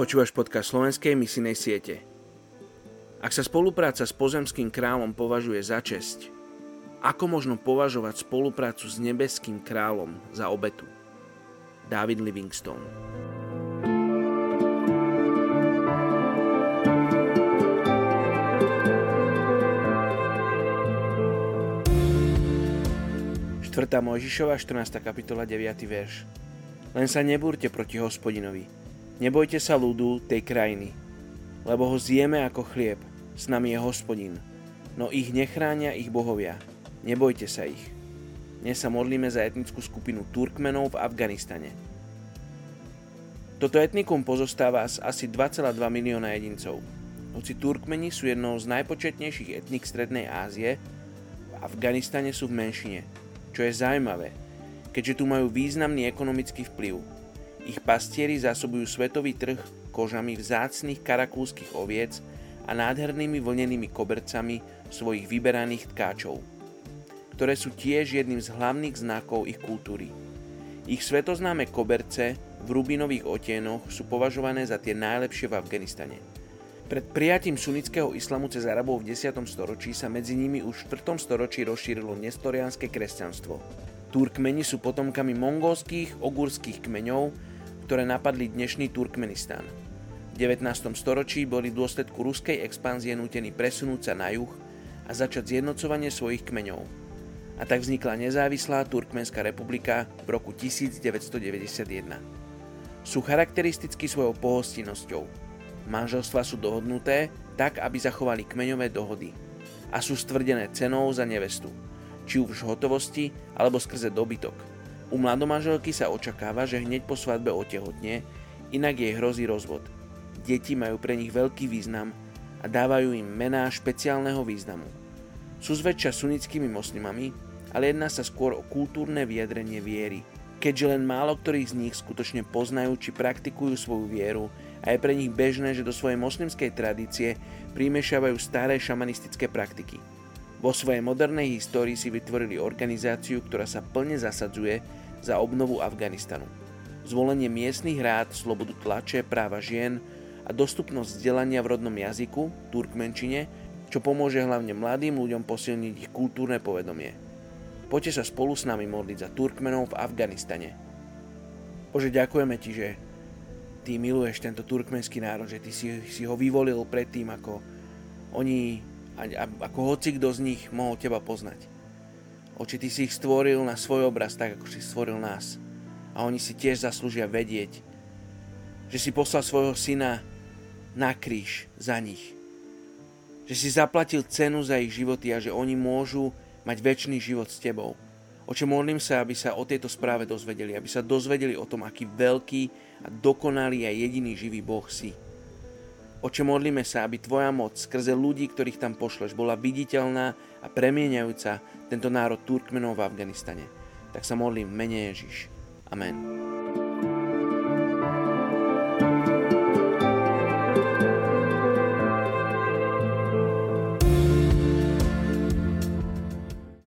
Počúvaš podcast slovenskej misinej siete. Ak sa spolupráca s pozemským kráľom považuje za česť, ako možno považovať spoluprácu s nebeským kráľom za obetu? David Livingstone Štvrtá Mojžišova, 14. kapitola, 9. verš. Len sa nebúrte proti hospodinovi, Nebojte sa ľudu tej krajiny, lebo ho zjeme ako chlieb, s nami je hospodin, no ich nechránia ich bohovia, nebojte sa ich. Dnes sa modlíme za etnickú skupinu Turkmenov v Afganistane. Toto etnikum pozostáva z asi 2,2 milióna jedincov. Hoci Turkmeni sú jednou z najpočetnejších etnik Strednej Ázie, v Afganistane sú v menšine, čo je zaujímavé, keďže tu majú významný ekonomický vplyv ich pastieri zásobujú svetový trh kožami vzácných karakúlskych oviec a nádhernými vlnenými kobercami svojich vyberaných tkáčov, ktoré sú tiež jedným z hlavných znakov ich kultúry. Ich svetoznáme koberce v rubinových otienoch sú považované za tie najlepšie v Afganistane. Pred prijatím sunnického islamu cez Arabov v 10. storočí sa medzi nimi už v 4. storočí rozšírilo nestorianské kresťanstvo. Turkmeni sú potomkami mongolských ogurských kmeňov, ktoré napadli dnešný Turkmenistán. V 19. storočí boli v dôsledku ruskej expanzie nútení presunúť sa na juh a začať zjednocovanie svojich kmeňov. A tak vznikla nezávislá Turkmenská republika v roku 1991. Sú charakteristicky svojou pohostinnosťou. Manželstva sú dohodnuté tak, aby zachovali kmeňové dohody a sú stvrdené cenou za nevestu, či už v hotovosti alebo skrze dobytok – u mladomanželky sa očakáva, že hneď po svadbe otehotne, inak jej hrozí rozvod. Deti majú pre nich veľký význam a dávajú im mená špeciálneho významu. Sú zväčša sunnickými moslimami, ale jedná sa skôr o kultúrne vyjadrenie viery, keďže len málo ktorí z nich skutočne poznajú či praktikujú svoju vieru a je pre nich bežné, že do svojej moslimskej tradície primešavajú staré šamanistické praktiky. Vo svojej modernej histórii si vytvorili organizáciu, ktorá sa plne zasadzuje za obnovu Afganistanu. Zvolenie miestnych rád, slobodu tlače, práva žien a dostupnosť vzdelania v rodnom jazyku, turkmenčine, čo pomôže hlavne mladým ľuďom posilniť ich kultúrne povedomie. Poďte sa spolu s nami modliť za Turkmenov v Afganistane. Bože, ďakujeme Ti, že Ty miluješ tento turkmenský národ, že Ty si, si ho vyvolil predtým, ako oni a, ako hoci kto z nich mohol teba poznať. Oči ty si ich stvoril na svoj obraz, tak ako si stvoril nás. A oni si tiež zaslúžia vedieť, že si poslal svojho syna na kríž za nich. Že si zaplatil cenu za ich životy a že oni môžu mať väčší život s tebou. Oče, modlím sa, aby sa o tejto správe dozvedeli, aby sa dozvedeli o tom, aký veľký a dokonalý a jediný živý Boh si. Oče, modlíme sa, aby Tvoja moc skrze ľudí, ktorých tam pošleš, bola viditeľná a premieňajúca tento národ Turkmenov v Afganistane. Tak sa modlím v mene Ježiš. Amen.